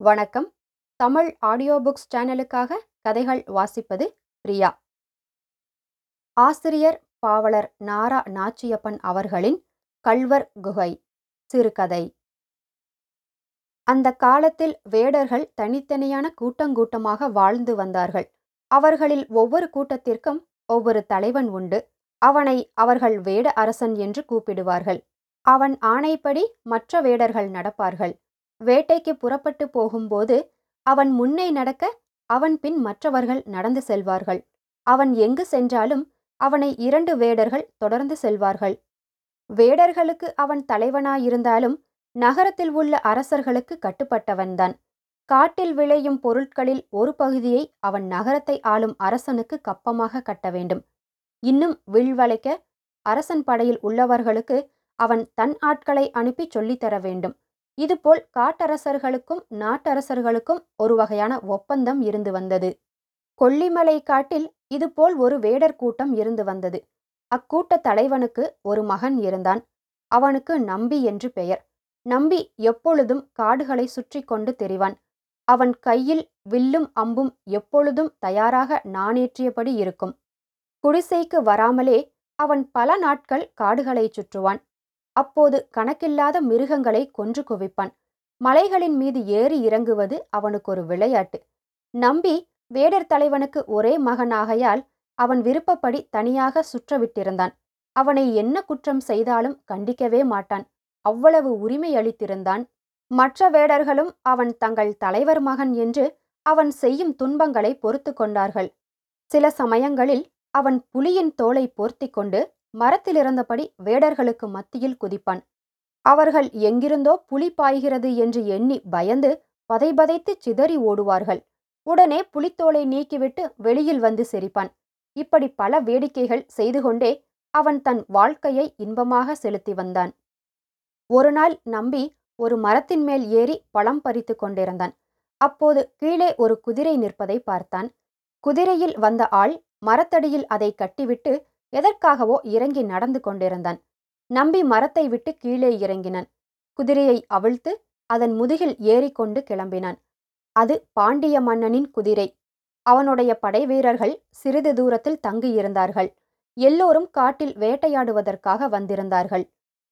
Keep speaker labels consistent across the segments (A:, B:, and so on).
A: வணக்கம். Tamil audio books சேனலுக்காக கதைகள் வாசிப்பது பிரியா. ஆசிரியர் பாவலர் நாரா நாச்சியப்பன் அவர்களின் கள்வர் குகை சிறுகதை. அந்த காலத்தில் வேடர்கள் தனித்தனியான கூட்டங்கூட்டமாக வாழ்ந்து வந்தார்கள். அவர்களில் ஒவ்வொரு கூட்டத்திற்கும் ஒவ்வொரு தலைவன் உண்டு. அவனை அவர்கள் வேட அரசன் என்று கூப்பிடுவார்கள். அவன் ஆணைப்படி மற்ற வேடர்கள் நடப்பார்கள். வேட்டைக்கு புறப்பட்டு போகும்போது அவன் முன்னே நடக்க அவன் பின் மற்றவர்கள் நடந்து செல்வார்கள். அவன் எங்கு சென்றாலும் அவனை இரண்டு வேடர்கள் தொடர்ந்து செல்வார்கள். வேடர்களுக்கு அவன் தலைவனாயிருந்தாலும் நகரத்தில் உள்ள அரசர்களுக்கு கட்டுப்பட்டவன்தான். காட்டில் விளையும் பொருட்களில் ஒரு பகுதியை அவன் நகரத்தை ஆளும் அரசனுக்கு கப்பமாக கட்ட வேண்டும். இன்னும் வில்வளைக்க அரசன் படையில் உள்ளவர்களுக்கு அவன் தன் ஆட்களை அனுப்பி சொல்லித்தர வேண்டும். இதுபோல் காட்டரசர்களுக்கும் நாட்டரசர்களுக்கும் ஒரு வகையான ஒப்பந்தம் இருந்து வந்தது. கொல்லிமலை காட்டில் இதுபோல் ஒரு வேடர் கூட்டம் இருந்து வந்தது. அக்கூட்ட தலைவனுக்கு ஒரு மகன் இருந்தான். அவனுக்கு நம்பி என்று பெயர். நம்பி எப்பொழுதும் காடுகளை சுற்றி கொண்டு தெரிவான். அவன் கையில் வில்லும் அம்பும் எப்பொழுதும் தயாராக நாணேற்றியபடி இருக்கும். குடிசைக்கு வராமலே அவன் பல நாட்கள் காடுகளை சுற்றுவான். அப்போது கணக்கில்லாத மிருகங்களை கொன்று குவிப்பான். மலைகளின் மீது ஏறி இறங்குவது அவனுக்கு ஒரு விளையாட்டு. நம்பி வேடர் தலைவனுக்கு ஒரே மகனாகையால் அவன் விருப்பப்படி தனியாக சுற்றவிட்டிருந்தான். அவனை என்ன குற்றம் செய்தாலும் கண்டிக்கவே மாட்டான். அவ்வளவு உரிமை அளித்திருந்தான். மற்ற வேடர்களும் அவன் தங்கள் தலைவர் மகன் என்று அவன் செய்யும் துன்பங்களை பொறுத்து கொண்டார்கள். சில சமயங்களில் அவன் புலியின் தோலை போர்த்தி கொண்டு மரத்திலிருந்தபடி வேடர்களுக்கு மத்தியில் குதிப்பான். அவர்கள் எங்கிருந்தோ புலி பாய்கிறது என்று எண்ணி பயந்து பதைபதைத்து சிதறி ஓடுவார்கள். உடனே புலித்தோலை நீக்கிவிட்டு வெளியில் வந்து சிரிப்பான். இப்படி பல வேடிக்கைகள் செய்து கொண்டே அவன் தன் வாழ்க்கையை இன்பமாக செலுத்தி வந்தான். ஒரு நாள் நம்பி ஒரு மரத்தின் மேல் ஏறி பழம் பறித்து கொண்டிருந்தான். அப்போது கீழே ஒரு குதிரை நிற்பதை பார்த்தான். குதிரையில் வந்த ஆள் மரத்தடியில் அதை கட்டிவிட்டு எதற்காகவோ இறங்கி நடந்து கொண்டிருந்தான். நம்பி மரத்தை விட்டு கீழே இறங்கினான். குதிரையை அவிழ்த்து அதன் முதுகில் ஏறிக்கொண்டு கிளம்பினான். அது பாண்டிய மன்னனின் குதிரை. அவனுடைய படை வீரர்கள் சிறிது தூரத்தில் தங்கியிருந்தார்கள். எல்லோரும் காட்டில் வேட்டையாடுவதற்காக வந்திருந்தார்கள்.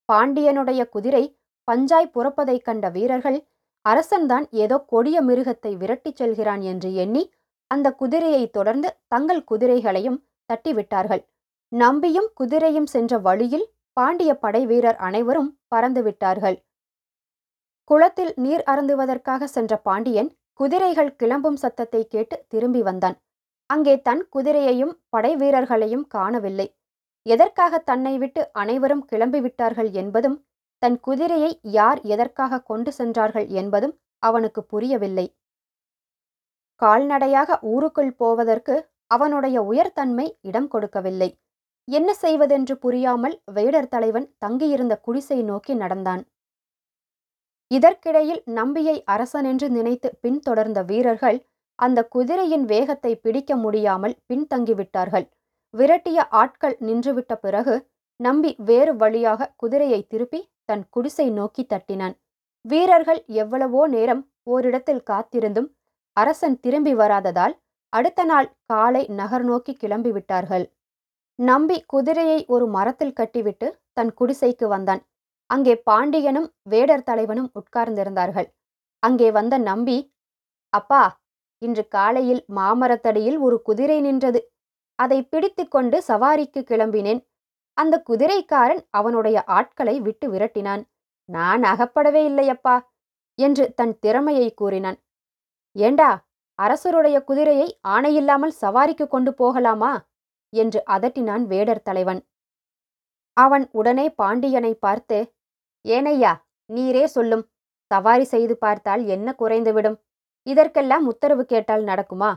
A: பாண்டியனுடைய குதிரை பஞ்சாய் புறப்பதைக் கண்ட வீரர்கள் அரசன்தான் ஏதோ கொடிய மிருகத்தை விரட்டிச் செல்கிறான் என்று எண்ணி அந்த குதிரையை தொடர்ந்து தங்கள் குதிரைகளையும் தட்டிவிட்டார்கள். நம்பியும் குதிரையும் சென்ற வழியில் பாண்டிய படை வீரர் அனைவரும் பறந்துவிட்டார்கள் குளத்தில் நீர் அருந்துவதற்காக சென்ற பாண்டியன் குதிரைகள் கிளம்பும் சத்தத்தை கேட்டு திரும்பி வந்தான். அங்கே தன் குதிரையையும் படை வீரர்களையும் காணவில்லை. எதற்காக தன்னை விட்டு அனைவரும் கிளம்பிவிட்டார்கள் என்பதும் தன் குதிரையை யார் எதற்காக கொண்டு சென்றார்கள் என்பதும் அவனுக்கு புரியவில்லை. கால்நடையாக ஊருக்குள் போவதற்கு அவனுடைய உயர்தன்மை இடம் கொடுக்கவில்லை. என்ன செய்வதென்று புரியாமல் வேடர் தலைவன் தங்கியிருந்த குடிசை நோக்கி நடந்தான். இதற்கிடையில் நம்பியை அரசன் என்று நினைத்து பின்தொடர்ந்த வீரர்கள் அந்த குதிரையின் வேகத்தை பிடிக்க முடியாமல் பின்தங்கிவிட்டார்கள். விரட்டிய ஆட்கள் நின்றுவிட்ட பிறகு நம்பி வேறு வழியாக குதிரையை திருப்பி தன் குடிசை நோக்கி தட்டினான். வீரர்கள் எவ்வளவோ நேரம் ஓரிடத்தில் காத்திருந்தும் அரசன் திரும்பி வராததால் அடுத்த நாள் காலை நகர் நோக்கி கிளம்பிவிட்டார்கள். நம்பி குதிரையை ஒரு மரத்தில் கட்டிவிட்டு தன் குடிசைக்கு வந்தான். அங்கே பாண்டியனும் வேடர் தலைவனும் உட்கார்ந்திருந்தார்கள். அங்கே வந்த நம்பி அப்பா இன்று காலையில் மாமரத்தடியில் ஒரு குதிரை நின்றது. அதை பிடித்து கொண்டு சவாரிக்கு கிளம்பினேன். அந்த குதிரைக்காரன் அவனுடைய ஆட்களை விட்டு விரட்டினான். நான் அகப்படவே இல்லையப்பா என்று தன் திறமையை கூறினான். ஏண்டா அரசருடைய குதிரையை ஆணையில்லாமல் சவாரிக்கு கொண்டு போகலாமா? என்று அதட்டினான் வேடர் தலைவன். அவன் உடனே பாண்டியனை பார்த்து ஏனையா நீரே சொல்லும். சவாரி செய்து பார்த்தால் என்ன குறைந்துவிடும்? இதற்கெல்லாம் உத்தரவு கேட்டால் நடக்குமா?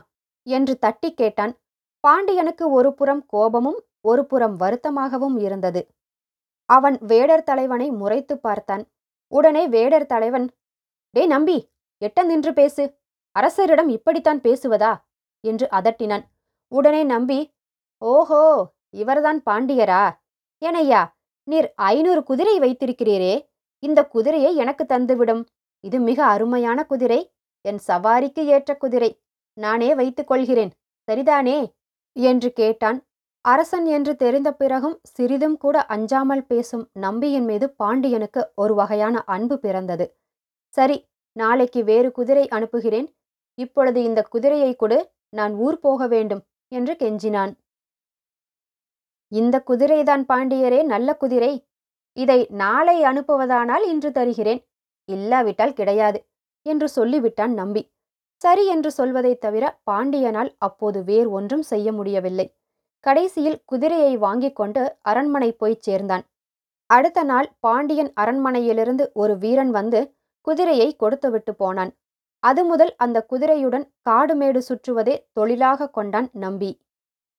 A: என்று தட்டி கேட்டான். பாண்டியனுக்கு ஒரு புறம் கோபமும் ஒரு புறம் வருத்தமாகவும் இருந்தது. அவன் வேடர் தலைவனை முறைத்து பார்த்தான். உடனே வேடர் தலைவன் டே நம்பி எட்ட நின்று பேசு. அரசரிடம் இப்படித்தான் பேசுவதா? என்று அதட்டினான். உடனே நம்பி ஓஹோ இவர்தான் பாண்டியரா? ஏனையா நீர் ஐநூறு குதிரை வைத்திருக்கிறீரே. இந்த குதிரையை எனக்கு தந்துவிடும். இது மிக அருமையான குதிரை. என் சவாரிக்கு ஏற்ற குதிரை. நானே வைத்துக் கொள்கிறேன். சரிதானே? என்று கேட்டான். அரசன் என்று தெரிந்த பிறகும் சிறிதும் கூட அஞ்சாமல் பேசும் நம்பியின் மீது பாண்டியனுக்கு ஒரு வகையான அன்பு பிறந்தது. சரி நாளைக்கு வேறு குதிரை அனுப்புகிறேன். இப்பொழுது இந்த குதிரையை கொடு. நான் ஊர் போக வேண்டும் என்று கெஞ்சினான். இந்த குதிரைதான் பாண்டியரே நல்ல குதிரை. இதை நாளை அனுப்புவதானால் இன்று தருகிறேன். இல்லாவிட்டால் கிடையாது என்று சொல்லிவிட்டான் நம்பி. சரி என்று சொல்வதைத் தவிர பாண்டியனால் அப்போது வேறு ஒன்றும் செய்ய முடியவில்லை. கடைசியில் குதிரையை வாங்கிக் கொண்டு அரண்மனை போய்ச் சேர்ந்தான். அடுத்த நாள் பாண்டியன் அரண்மனையிலிருந்து ஒரு வீரன் வந்து குதிரையை கொடுத்துவிட்டு போனான். அது முதல் அந்த குதிரையுடன் காடுமேடு சுற்றுவதே தொழிலாக கொண்டான் நம்பி.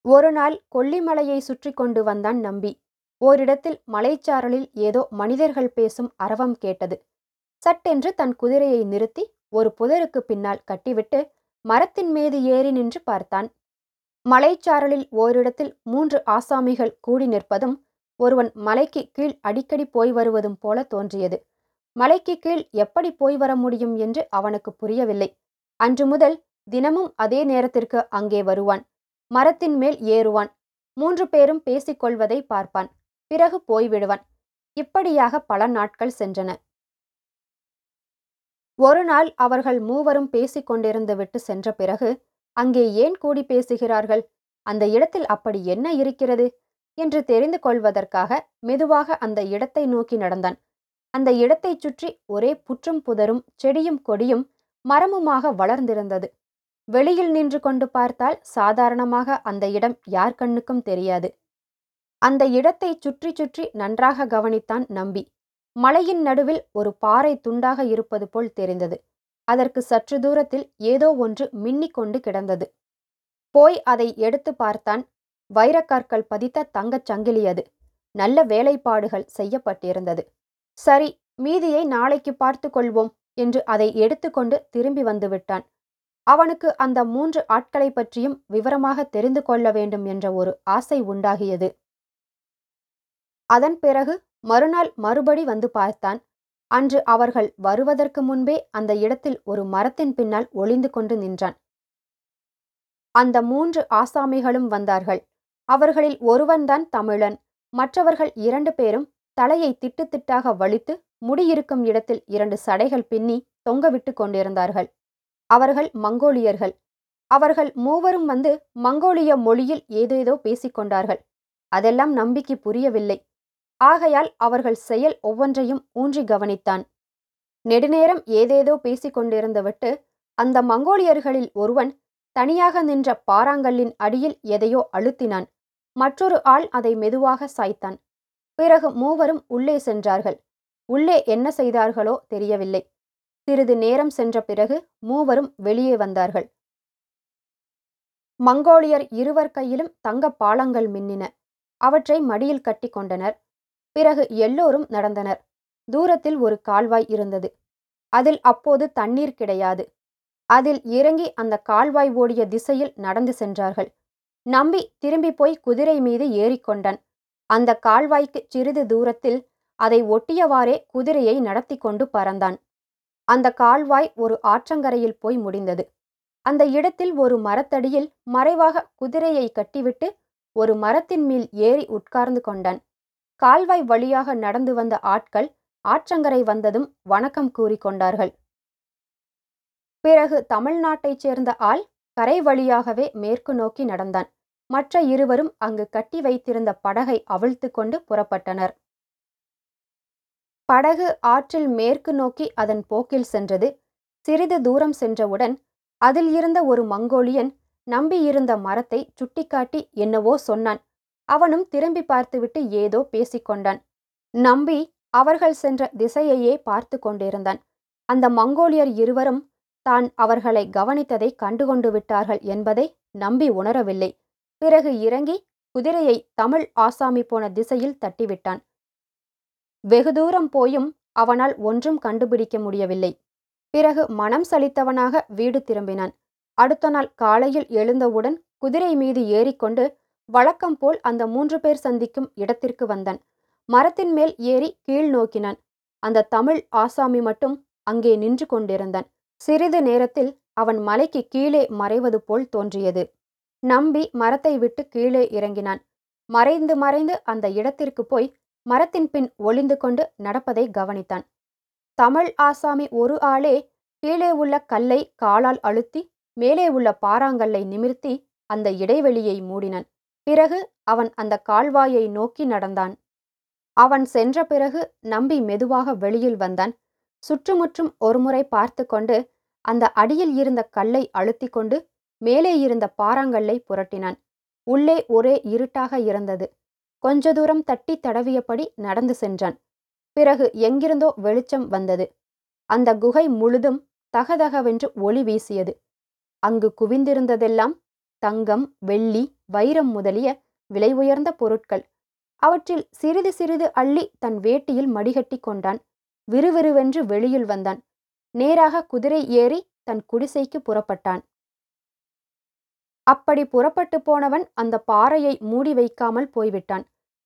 A: ஒரு நாள் கொல்லிமலையை சுற்றி கொண்டு வந்தான் நம்பி. ஓரிடத்தில் மலைச்சாரலில் ஏதோ மனிதர்கள் பேசும் அரவம் கேட்டது. சட்டென்று தன் குதிரையை நிறுத்தி ஒரு புதருக்கு பின்னால் கட்டிவிட்டு மரத்தின் மீது ஏறி நின்று பார்த்தான். மலைச்சாரலில் ஓரிடத்தில் மூன்று ஆசாமிகள் கூடி நிற்பதும் ஒருவன் மலைக்கு கீழ் அடிக்கடி போய் வருவதும் போல தோன்றியது. மலைக்கு கீழ் எப்படி போய் வர முடியும் என்று அவனுக்கு புரியவில்லை. அன்று முதல் தினமும் அதே நேரத்திற்கு அங்கே வருவான். மரத்தின் மேல் ஏறுவான். மூன்று பேரும் பேசிக்கொள்வதை பார்ப்பான். பிறகு போய்விடுவான். இப்படியாக பல நாட்கள் சென்றன. ஒரு நாள் அவர்கள் மூவரும் பேசிக் கொண்டிருந்து விட்டு சென்ற பிறகு அங்கே ஏன் கூடி பேசுகிறார்கள்? அந்த இடத்தில் அப்படி என்ன இருக்கிறது? என்று தெரிந்து கொள்வதற்காக மெதுவாக அந்த இடத்தை நோக்கி நடந்தான். அந்த இடத்தைச் சுற்றி ஒரே புற்றும் புதரும் செடியும் கொடியும் மரமுமாக வளர்ந்திருந்தது. வெளியில் நின்று கொண்டு பார்த்தால் சாதாரணமாக அந்த இடம் யார் கண்ணுக்கும் தெரியாது. அந்த இடத்தை சுற்றி சுற்றி நன்றாக கவனித்தான் நம்பி. மலையின் நடுவில் ஒரு பாறை துண்டாக இருப்பது போல் தெரிந்தது. அதற்கு சற்று தூரத்தில் ஏதோ ஒன்று மின்னிக் கொண்டு கிடந்தது. போய் அதை எடுத்து பார்த்தான் வைரக்கற்கள் பதித்த தங்கச் சங்கிலி அது. நல்ல வேலைப்பாடுகள் செய்யப்பட்டிருந்தது. சரி மீதியை நாளைக்கு பார்த்து கொள்வோம் என்று அதை எடுத்துக்கொண்டு திரும்பி வந்துவிட்டான் அவனுக்கு அந்த மூன்று ஆட்களை பற்றியும் விவரமாக தெரிந்து கொள்ள வேண்டும் என்ற ஒரு ஆசை உண்டாகியது. அதன் பிறகு மறுநாள் மறுபடி வந்து பார்த்தான். அன்று அவர்கள் வருவதற்கு முன்பே அந்த இடத்தில் ஒரு மரத்தின் பின்னால் ஒளிந்து கொண்டு நின்றான். அந்த மூன்று ஆசாமிகளும் வந்தார்கள். அவர்களில் ஒருவன்தான் தமிழன். மற்றவர்கள் இரண்டு பேரும் தலையை திட்டு திட்டாக வலித்து முடியிருக்கும் இடத்தில் இரண்டு சடைகள் பின்னி தொங்கவிட்டு கொண்டிருந்தார்கள். அவர்கள் மங்கோலியர்கள். அவர்கள் மூவரும் வந்து மங்கோலிய மொழியில் ஏதேதோ பேசிக்கொண்டார்கள் அதெல்லாம் நம்பிக்கை புரியவில்லை. ஆகையால் அவர்கள் செயல் ஒவ்வொன்றையும் ஊன்றி கவனித்தான். நெடுநேரம் ஏதேதோ பேசிக் விட்டு அந்த மங்கோலியர்களில் ஒருவன் தனியாக நின்ற பாறாங்கல்லின் அடியில் எதையோ அழுத்தினான். மற்றொரு ஆள் அதை மெதுவாக சாய்த்தான். பிறகு மூவரும் உள்ளே சென்றார்கள். உள்ளே என்ன செய்தார்களோ தெரியவில்லை. சிறிது நேரம் சென்ற பிறகு மூவரும் வெளியே வந்தார்கள். மங்கோலியர் இருவர் கையிலும் தங்க பாலங்கள் மின்னின. அவற்றை மடியில் கட்டி கொண்டனர். பிறகு எல்லோரும் நடந்தனர். தூரத்தில் ஒரு கால்வாய் இருந்தது. அதில் அப்போது தண்ணீர் கிடையாது. அதில் இறங்கி அந்த கால்வாய் ஓடிய திசையில் நடந்து சென்றார்கள். நம்பி திரும்பி போய் குதிரை மீது ஏறிக்கொண்டான் அந்த கால்வாய்க்கு சிறிது தூரத்தில் அதை ஒட்டியவாறே குதிரையை நடத்தி கொண்டு பறந்தான். அந்த கால்வாய் ஒரு ஆற்றங்கரையில் போய் முடிந்தது. அந்த இடத்தில் ஒரு மரத்தடியில் மறைவாக குதிரையை கட்டிவிட்டு ஒரு மரத்தின் மேல் ஏறி உட்கார்ந்து கொண்டான். கால்வாய் வழியாக நடந்து வந்த ஆட்கள் ஆற்றங்கரை வந்ததும் வணக்கம் கூறிக்கொண்டார்கள் பிறகு தமிழ்நாட்டைச் சேர்ந்த ஆள் கரை வழியாகவே மேற்கு நோக்கி நடந்தான். மற்ற இருவரும் அங்கு கட்டி வைத்திருந்த படகை அவிழ்த்து கொண்டு புறப்பட்டனர். படகு ஆற்றில் மேற்கு நோக்கி அதன் போக்கில் சென்றது. சிறிது தூரம் சென்றவுடன் அதில் இருந்த ஒரு மங்கோலியன் நம்பியிருந்த மரத்தை சுட்டிக்காட்டி என்னவோ சொன்னான். அவனும் திரும்பி பார்த்துவிட்டு ஏதோ பேசிக்கொண்டான் நம்பி அவர்கள் சென்ற திசையையே பார்த்து கொண்டிருந்தான். அந்த மங்கோலியர் இருவரும் தான் அவர்களை கவனித்ததை கண்டுகொண்டு விட்டார்கள் என்பதை நம்பி உணரவில்லை. பிறகு இறங்கி குதிரையை தமிழ் ஆசாமி போன திசையில் தட்டிவிட்டான். வெகு தூரம் போயும் அவனால் ஒன்றும் கண்டுபிடிக்க முடியவில்லை. பிறகு மனம் சலித்தவனாக வீடு திரும்பினான். அடுத்த நாள் காலையில் எழுந்தவுடன் குதிரை மீது ஏறிக்கொண்டு வழக்கம் போல் அந்த மூன்று பேர் சந்திக்கும் இடத்திற்கு வந்தான். மரத்தின் மேல் ஏறி கீழ் நோக்கினான். அந்த தமிழ் ஆசாமி மட்டும் அங்கே நின்று கொண்டிருந்தான். சிறிது நேரத்தில் அவன் மலைக்கு கீழே மறைவது போல் தோன்றியது. நம்பி மரத்தை விட்டு கீழே இறங்கினான். மறைந்து மறைந்து அந்த இடத்திற்கு போய் மரத்தின் பின் ஒளிந்து கொண்டு நடப்பதை கவனித்தான். தமிழ் ஆசாமி ஒரு ஆளே கீழே உள்ள கல்லை காலால் அழுத்தி மேலே உள்ள பாறாங்கல்லை நிமிர்த்தி அந்த இடைவெளியை மூடினான். பிறகு அவன் அந்த கால்வாயை நோக்கி நடந்தான். அவன் சென்ற பிறகு நம்பி மெதுவாக வெளியில் வந்தான். சுற்றுமுற்றும் ஒருமுறை பார்த்து கொண்டு அந்த அடியில் இருந்த கல்லை அழுத்தி கொண்டு மேலே இருந்த பாறாங்கல்லை புரட்டினான். உள்ளே ஒரே இருட்டாக இருந்தது. கொஞ்ச தூரம் தட்டி தடவியபடி நடந்து சென்றான். பிறகு எங்கிருந்தோ வெளிச்சம் வந்தது. அந்த குகை முழுதும் தகதகவென்று ஒளி வீசியது. அங்கு குவிந்திருந்ததெல்லாம் தங்கம் வெள்ளி வைரம் முதலிய விலை உயர்ந்த பொருட்கள். அவற்றில் சிறிது சிறிது அள்ளி தன் வேட்டியில் மடிகட்டி கொண்டான். விறுவிறுவென்று வெளியில் வந்தான். நேராக குதிரை ஏறி தன் குடிசைக்கு புறப்பட்டான். அப்படி புறப்பட்டு போனவன் அந்த பாறையை மூடி வைக்காமல் போய்விட்டான்.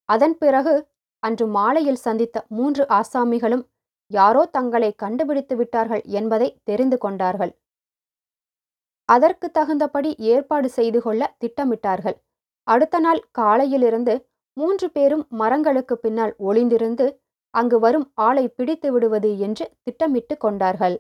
A: அதன் பிறகு அன்று மாலையில் சந்தித்த மூன்று ஆசாமிகளும் யாரோ தங்களை கண்டுபிடித்து விட்டார்கள் என்பதை தெரிந்து கொண்டார்கள். அதற்கு தகுந்தபடி ஏற்பாடு செய்து கொள்ள திட்டமிட்டார்கள். அடுத்த நாள் காலையிலிருந்து மூன்று பேரும் மரங்களுக்கு பின்னால் ஒளிந்திருந்து அங்கு வரும் ஆளை பிடித்து விடுவது என்று திட்டமிட்டு கொண்டார்கள்.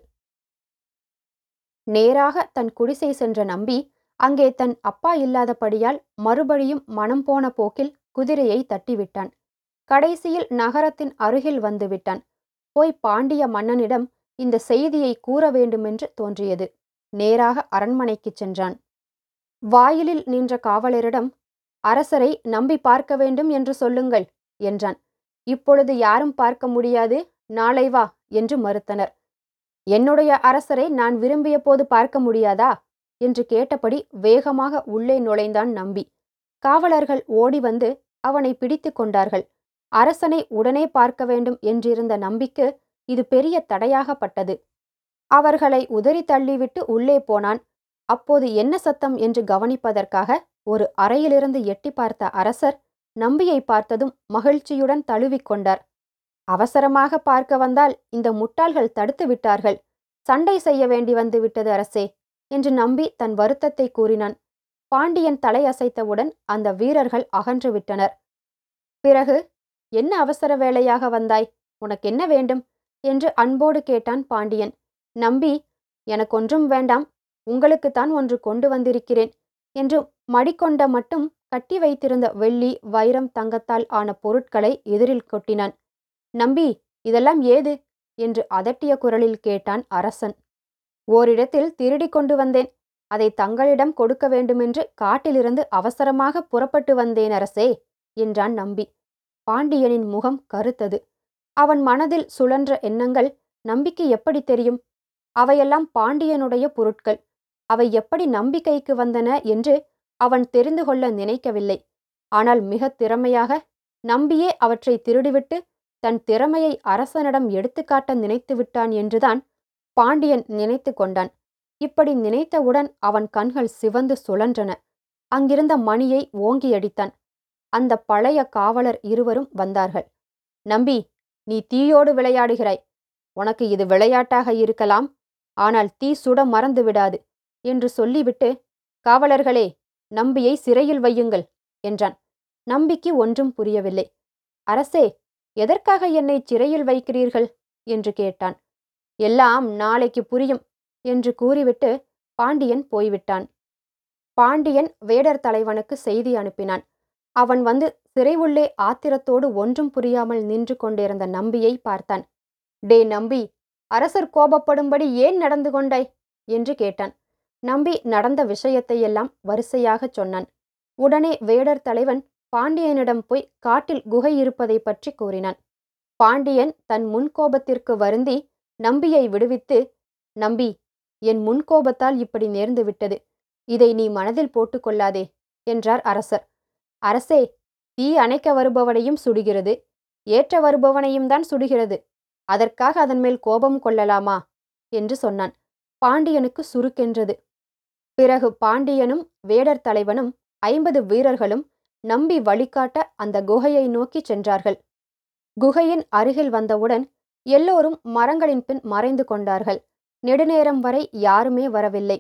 A: நேராக தன் குடிசை சென்ற நம்பி அங்கே தன் அப்பா இல்லாதபடியால் மறுபடியும் மனம் போன போக்கில் குதிரையை தட்டிவிட்டான். கடைசியில் நகரத்தின் அருகில் வந்துவிட்டான். போய் பாண்டிய மன்னனிடம் இந்த செய்தியை கூற வேண்டுமென்று தோன்றியது. நேராக அரண்மனைக்குச் சென்றான். வாயிலில் நின்ற காவலரிடம் அரசரை நம்பி பார்க்க வேண்டும் என்று சொல்லுங்கள் என்றான். இப்பொழுது யாரும் பார்க்க முடியாது. நாளை வா என்று மறுத்தனர். என்னுடைய அரசரை நான் விரும்பிய போது பார்க்க முடியாதா? என்று கேட்டபடி வேகமாக உள்ளே நுழைந்தான் நம்பி. காவலர்கள் ஓடி வந்து அவனை பிடித்து கொண்டார்கள். அரசனை உடனே பார்க்க வேண்டும் என்றிருந்த நம்பிக்கு இது பெரிய தடையாகப்பட்டது. அவர்களை உதறி தள்ளிவிட்டு உள்ளே போனான். அப்போது என்ன சத்தம் என்று கவனிப்பதற்காக ஒரு அறையிலிருந்து எட்டி பார்த்த அரசர் நம்பியை பார்த்ததும் மகிழ்ச்சியுடன் தழுவிக்கொண்டார் அவசரமாக பார்க்க வந்தால் இந்த முட்டாள்கள் தடுத்து விட்டார்கள். சண்டை செய்ய வேண்டி வந்து விட்டது அரசே என்று நம்பி தன் வருத்தத்தை கூறினான். பாண்டியன் தலையசைத்தவுடன் அந்த வீரர்கள் அகன்று விட்டனர். பிறகு என்ன அவசர வேலையாக வந்தாய்? உனக்கு என்ன வேண்டும்? என்று அன்போடு கேட்டான் பாண்டியன். நம்பி எனக்கொன்றும் வேண்டாம். உங்களுக்குத்தான் ஒன்று கொண்டு வந்திருக்கிறேன் என்று மடிக்கொண்ட மட்டும் கட்டி வைத்திருந்த வெள்ளி வைரம் தங்கத்தால் ஆன பொருட்களை எதிரில் கொட்டினான். நம்பி இதெல்லாம் ஏது? என்று அதட்டிய குரலில் கேட்டான் அரசன். ஓரிடத்தில் திருடி கொண்டு வந்தேன். அதை தங்களிடம் கொடுக்க வேண்டுமென்று காட்டிலிருந்து அவசரமாக புறப்பட்டு வந்தேன் அரசே என்றான் நம்பி. பாண்டியனின் முகம் கருத்தது. அவன் மனதில் சுழன்ற எண்ணங்கள் நம்பிக்கை எப்படி தெரியும்? அவையெல்லாம் பாண்டியனுடைய பொருட்கள். அவை எப்படி நம்பிக்கைக்கு வந்தன என்று அவன் தெரிந்து கொள்ள நினைக்கவில்லை. ஆனால் மிக திறமையாக நம்பியே அவற்றை திருடிவிட்டு தன் திறமையை அரசனிடம் எடுத்துக்காட்ட நினைத்து விட்டான் என்றுதான் பாண்டியன் நினைத்து கொண்டான். இப்படி நினைத்தவுடன் அவன் கண்கள் சிவந்து சுழன்றன. அங்கிருந்த மணியை ஓங்கி அடித்தான் அந்த பழைய காவலர் இருவரும் வந்தார்கள். நம்பி நீ தீயோடு விளையாடுகிறாய். உனக்கு இது விளையாட்டாக இருக்கலாம். ஆனால் தீ சுட மறந்து விடாது என்று சொல்லிவிட்டு காவலர்களே நம்பியை சிறையில் வையுங்கள் என்றான். நம்பிக்கு ஒன்றும் புரியவில்லை. அரசே எதற்காக என்னை சிறையில் வைக்கிறீர்கள்? என்று கேட்டான். எல்லாம் நாளைக்கு புரியும். என்று கூறிவிட்டு பாண்டியன் போய்விட்டான். பாண்டியன் வேடர் தலைவனுக்கு செய்தி அனுப்பினான். அவன் வந்து சிறைவுள்ளே ஆத்திரத்தோடு ஒன்றும் புரியாமல் நின்று கொண்டிருந்த நம்பியை பார்த்தான். டே நம்பி அரசர் கோபப்படும்படி ஏன் நடந்து கொண்டாய்? என்று கேட்டான். நம்பி நடந்த விஷயத்தையெல்லாம் வரிசையாகச் சொன்னான். உடனே வேடர் தலைவன் பாண்டியனிடம் போய் காட்டில் குகை இருப்பதை பற்றி கூறினான். பாண்டியன் தன் முன்கோபத்திற்கு வருந்தி நம்பியை விடுவித்து நம்பி என் முன்கோபத்தால் இப்படி நேர்ந்து விட்டது. இதை நீ மனதில் போட்டுக்கொள்ளாதே என்றார் அரசர். அரசே தீ அணைக்க வருபவனையும் சுடுகிறது ஏற்ற வருபவனையும் தான் சுடுகிறது. அதற்காக அதன் மேல் கோபம் கொள்ளலாமா? என்று சொன்னான். பாண்டியனுக்கு சுருக்கென்றது. பிறகு பாண்டியனும் வேடர் தலைவனும் ஐம்பது வீரர்களும் நம்பி வழிகாட்ட அந்த குகையை நோக்கிச் சென்றார்கள். குகையின் அருகில் வந்தவுடன் எல்லோரும் மரங்களின் பின் மறைந்து கொண்டார்கள். நெடுநேரம் வரை யாருமே வரவில்லை.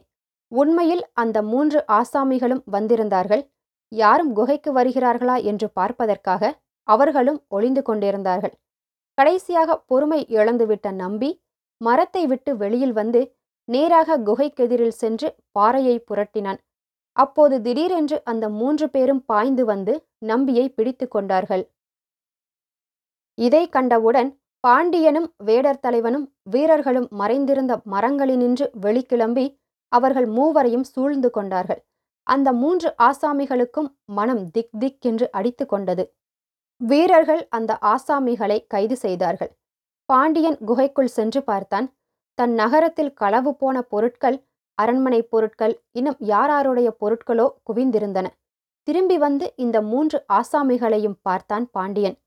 A: உண்மையில் அந்த மூன்று ஆசாமிகளும் வந்திருந்தார்கள். யாரும் குகைக்கு வருகிறார்களா என்று பார்ப்பதற்காக அவர்களும் ஒளிந்து கொண்டிருந்தார்கள். கடைசியாக பொறுமை இழந்துவிட்ட நம்பி மரத்தை விட்டு வெளியில் வந்து நேராக குகைக்கெதிரில் சென்று பாறையை புரட்டினான். அப்போது திடீரென்று அந்த மூன்று பேரும் பாய்ந்து வந்து நம்பியை பிடித்து கொண்டார்கள். இதை கண்டவுடன் பாண்டியனும் வேடர் தலைவனும் வீரர்களும் மறைந்திருந்த மரங்களினின்று வெளிக்கிளம்பி அவர்கள் மூவரையும் சூழ்ந்து கொண்டார்கள். அந்த மூன்று ஆசாமிகளுக்கும் மனம் திக் திக் என்று அடித்து கொண்டது. வீரர்கள் அந்த ஆசாமிகளை கைது செய்தார்கள். பாண்டியன் குகைக்குள் சென்று பார்த்தான். தன் நகரத்தில் களவு போன பொருட்கள் அரண்மனை பொருட்கள் இன்னும் யாராருடைய பொருட்களோ குவிந்திருந்தன. திரும்பி வந்து இந்த மூன்று ஆசாமிகளையும் பார்த்தான் பாண்டியன்.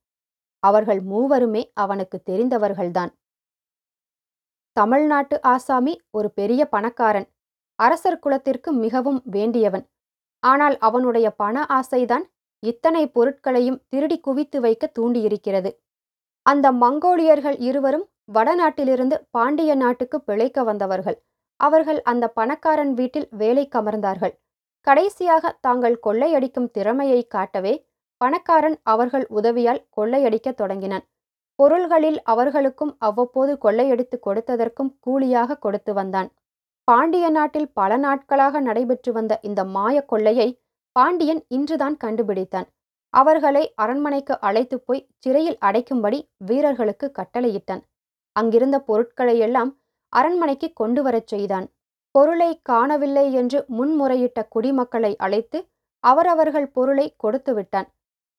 A: அவர்கள் மூவருமே அவனுக்கு தெரிந்தவர்கள்தான். தமிழ்நாட்டு ஆசாமி ஒரு பெரிய பணக்காரன். அரசர் குலத்திற்கு மிகவும் வேண்டியவன். ஆனால் அவனுடைய பண ஆசைதான் இத்தனை பொருட்களையும் திருடி குவித்து வைக்க தூண்டியிருக்கிறது. அந்த மங்கோலியர்கள் இருவரும் வடநாட்டிலிருந்து பாண்டிய நாட்டுக்கு பிழைக்க வந்தவர்கள். அவர்கள் அந்த பணக்காரன் வீட்டில் வேலை கமர்ந்தார்கள் கடைசியாக தாங்கள் கொள்ளையடிக்கும் திறமையை காட்டவே பணக்காரன் அவர்கள் உதவியால் கொள்ளையடிக்க தொடங்கினான். பொருள்களில் அவர்களுக்கும் அவ்வப்போது கொள்ளையடித்து கொடுத்ததற்கும் கூலியாக கொடுத்து வந்தான். பாண்டிய நாட்டில் பல நாட்களாக நடைபெற்று வந்த இந்த மாய கொள்ளையை பாண்டியன் இன்றுதான் கண்டுபிடித்தான். அவர்களை அரண்மனைக்கு அழைத்து போய் சிறையில் அடைக்கும்படி வீரர்களுக்கு கட்டளையிட்டான். அங்கிருந்த பொருட்களையெல்லாம் அரண்மனைக்கு கொண்டு வரச் செய்தான். பொருளை காணவில்லை என்று முன்முறையிட்ட குடிமக்களை அழைத்து அவரவர்கள் பொருளை கொடுத்து விட்டான்.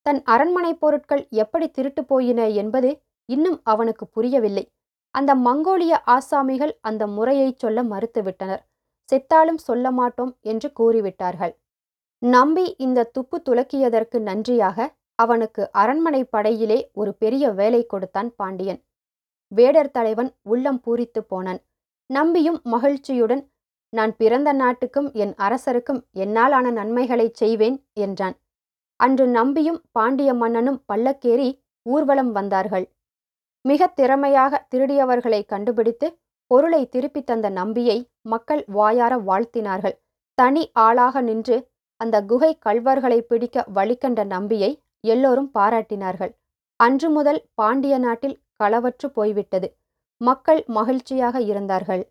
A: தன் அரண்மனை பொருட்கள் எப்படி திருட்டு போயின என்பது இன்னும் அவனுக்கு புரியவில்லை. அந்த மங்கோலிய ஆசாமிகள் அந்த முறையை சொல்ல மறுத்துவிட்டனர். செத்தாலும் சொல்ல மாட்டோம் என்று கூறிவிட்டார்கள். நம்பி இந்த துப்பு துலக்கியதற்கு நன்றியாக அவனுக்கு அரண்மனை படையிலே ஒரு பெரிய வேலை கொடுத்தான் பாண்டியன். வேடர் தலைவன் உள்ளம் பூரித்து போனான். நம்பியும் மகிழ்ச்சியுடன் நான் பிறந்த நாட்டுக்கும் என் அரசருக்கும் என்னாலான நன்மைகளை செய்வேன் என்றான். அன்று நம்பியும் பாண்டிய மன்னனும் பல்லக்கேறி ஊர்வலம் வந்தார்கள். மிக திறமையாக திருடியவர்களை கண்டுபிடித்து பொருளை திருப்பித் தந்த நம்பியை மக்கள் வாயார வாழ்த்தினார்கள். தனி ஆளாக நின்று அந்த குகை கல்வர்களை பிடிக்க வழிகண்ட நம்பியை எல்லோரும் பாராட்டினார்கள். அன்று முதல் பாண்டிய நாட்டில் களவற்று போய்விட்டது. மக்கள் மகிழ்ச்சியாக இருந்தார்கள்.